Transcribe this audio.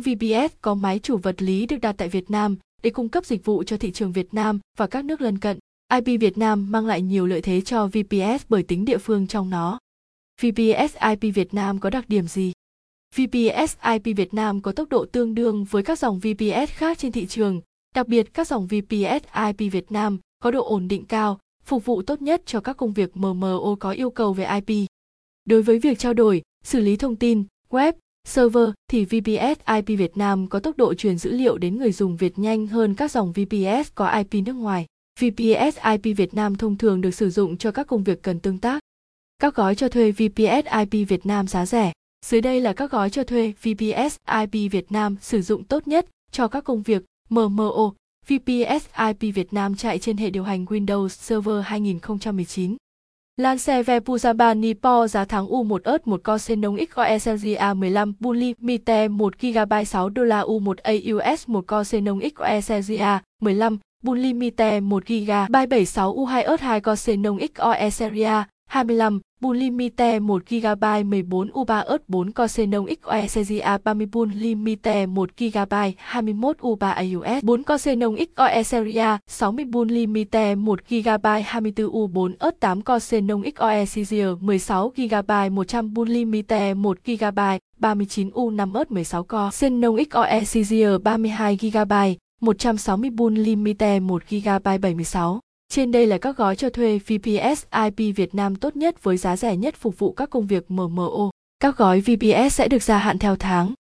VPS có máy chủ vật lý được đặt tại Việt Nam để cung cấp dịch vụ cho thị trường Việt Nam và các nước lân cận. IP Việt Nam mang lại nhiều lợi thế cho VPS bởi tính địa phương trong nó. VPS IP Việt Nam có đặc điểm gì? VPS IP Việt Nam có tốc độ tương đương với các dòng VPS khác trên thị trường, đặc biệt các dòng VPS IP Việt Nam có độ ổn định cao, phục vụ tốt nhất cho các công việc MMO có yêu cầu về IP. Đối với việc trao đổi, xử lý thông tin, web, server thì VPS IP Việt Nam có tốc độ truyền dữ liệu đến người dùng Việt nhanh hơn các dòng VPS có IP nước ngoài. VPS IP Việt Nam thông thường được sử dụng cho các công việc cần tương tác. Các gói cho thuê VPS IP Việt Nam giá rẻ. Dưới đây là các gói cho thuê VPS IP Việt Nam sử dụng tốt nhất cho các công việc MMO. VPS IP Việt Nam chạy trên hệ điều hành Windows Server 2019. Lance Vepuzaba Nipo giá tháng U1 ớt 1 co Xenon XOE Celsia 15 Bully Mite 1 GB 6 đô la U1 AUS 1 co Xenon XOE Celsia 15 Bully Mite 1 GB 76 U2 ớt 2 co Xenon XOE Seria 25 Bulimite 1 GB 14 U3 ớt 4 co Xenon XOE Seria 30 Bulimite 1 GB 21 U3 AUS 4 co Xenon XOE Seria 60 Bulimite 1 GB 24 U4 ớt 8 co Xenon XOE Seria 16 GB 100 Bulimite 1 GB 39 U5 ớt 16 co Xenon XOE Seria 32 GB 160 Bulimite 1 GB 76 trên đây là các gói cho thuê VPS IP Việt Nam tốt nhất với giá rẻ nhất phục vụ các công việc MMO. Các gói VPS sẽ được gia hạn theo tháng.